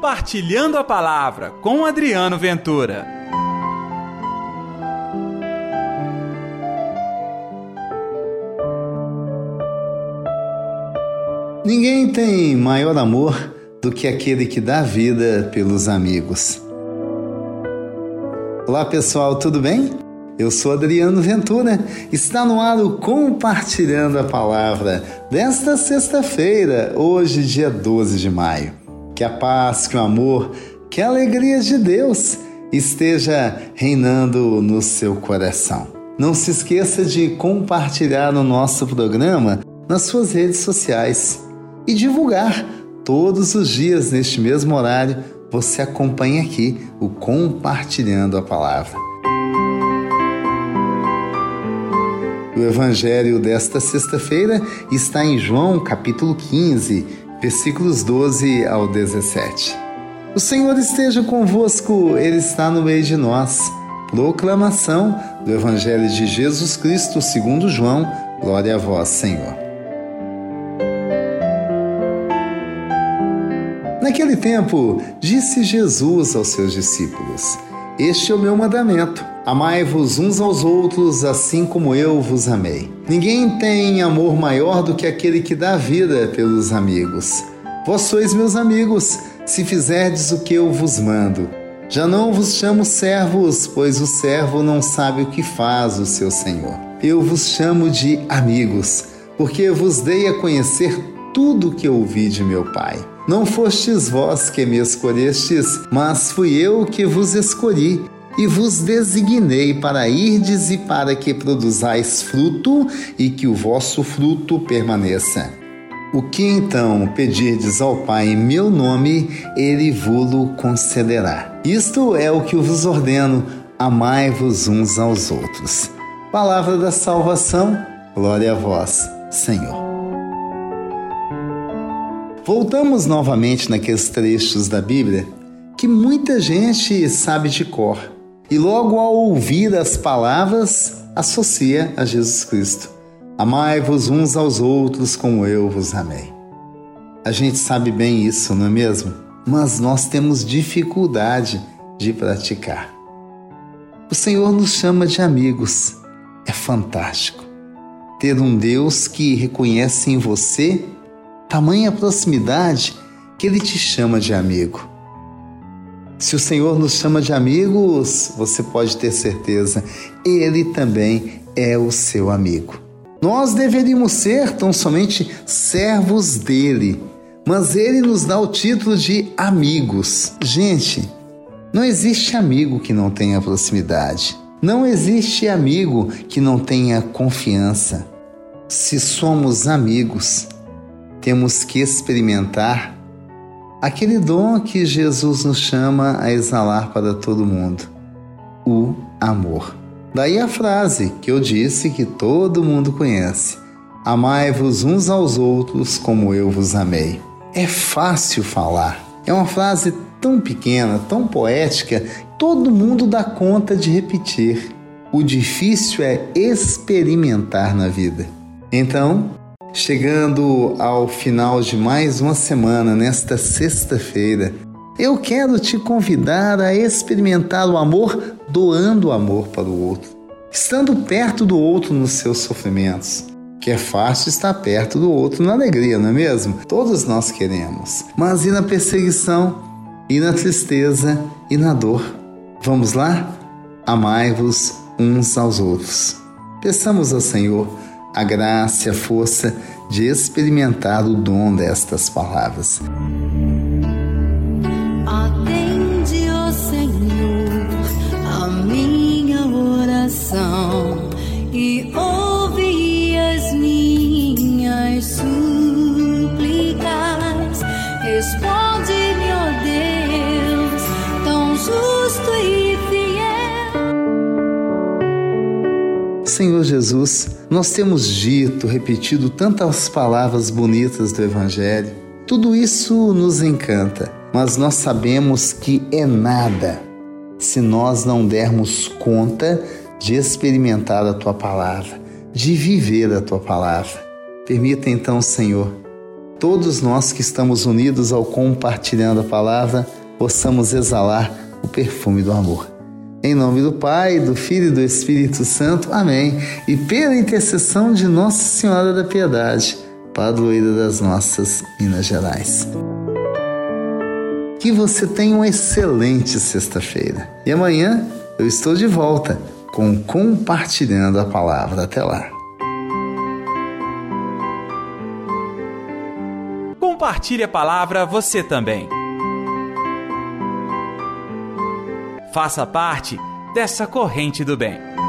Compartilhando a Palavra com Adriano Ventura. Ninguém tem maior amor do que aquele que dá vida pelos amigos. Olá pessoal, tudo bem? Eu sou Adriano Ventura. Está no ar o Compartilhando a Palavra desta sexta-feira, hoje, dia 12 de maio. Que a paz, que o amor, que a alegria de Deus esteja reinando no seu coração. Não se esqueça de compartilhar o nosso programa nas suas redes sociais e divulgar todos os dias neste mesmo horário. Você acompanha aqui o Compartilhando a Palavra. O evangelho desta sexta-feira está em João, capítulo 15, versículos 12 ao 17. O Senhor esteja convosco, Ele está no meio de nós. Proclamação do Evangelho de Jesus Cristo segundo João. Glória a vós, Senhor. Naquele tempo, disse Jesus aos seus discípulos: Este é o meu mandamento Amai-vos uns aos outros, assim como eu vos amei. Ninguém tem amor maior do que aquele que dá vida pelos amigos. Vós sois meus amigos, se fizerdes o que eu vos mando. Já não vos chamo servos, pois o servo não sabe o que faz o seu senhor. Eu vos chamo de amigos, porque vos dei a conhecer tudo o que ouvi de meu Pai. Não fostes vós que me escolhestes, mas fui eu que vos escolhi e vos designei para irdes e para que produzais fruto e que o vosso fruto permaneça. O que então pedirdes ao Pai em meu nome, ele vô-lo concederá. Isto é o que vos ordeno: amai-vos uns aos outros. Palavra da salvação, glória a vós, Senhor. Voltamos novamente naqueles trechos da Bíblia que muita gente sabe de cor e logo ao ouvir as palavras associa a Jesus Cristo. Amai-vos uns aos outros como eu vos amei. A gente sabe bem isso, não é mesmo? Mas nós temos dificuldade de praticar. O Senhor nos chama de amigos. É fantástico ter um Deus que reconhece em você tamanha proximidade que ele te chama de amigo. Se o Senhor nos chama de amigos, você pode ter certeza, Ele também é o seu amigo. Nós deveríamos ser tão somente servos dele, mas ele nos dá o título de amigos. Gente, não existe amigo que não tenha proximidade. Não existe amigo que não tenha confiança. Se somos amigos, temos que experimentar aquele dom que Jesus nos chama a exalar para todo mundo: o amor. Daí a frase que eu disse que todo mundo conhece: Amai-vos uns aos outros como eu vos amei. É fácil falar. É uma frase tão pequena, tão poética, todo mundo dá conta de repetir. O difícil é experimentar na vida. Então, Chegando ao final de mais uma semana, nesta sexta-feira, eu quero te convidar a experimentar o amor doando amor para o outro, estando perto do outro nos seus sofrimentos. Que é fácil estar perto do outro na alegria, não é mesmo? Todos nós queremos. Mas e na perseguição, e na tristeza, e na dor? Vamos lá? Amai-vos uns aos outros. Peçamos ao Senhor a graça e a força de experimentar o dom destas palavras. Atende, ó Senhor, a minha oração e ouve as minhas súplicas. Responde-me, Senhor Jesus, nós temos dito, repetido tantas palavras bonitas do Evangelho. Tudo isso nos encanta, mas nós sabemos que é nada se nós não dermos conta de experimentar a tua palavra, de viver a tua palavra. Permita então, Senhor, todos nós que estamos unidos ao compartilhando a palavra, possamos exalar o perfume do amor. Em nome do Pai, do Filho e do Espírito Santo. Amém. E pela intercessão de Nossa Senhora da Piedade, padroeira das nossas Minas Gerais. Que você tenha uma excelente sexta-feira. E amanhã eu estou de volta com Compartilhando a Palavra. Até lá. Compartilhe a palavra você também. Faça parte dessa corrente do bem.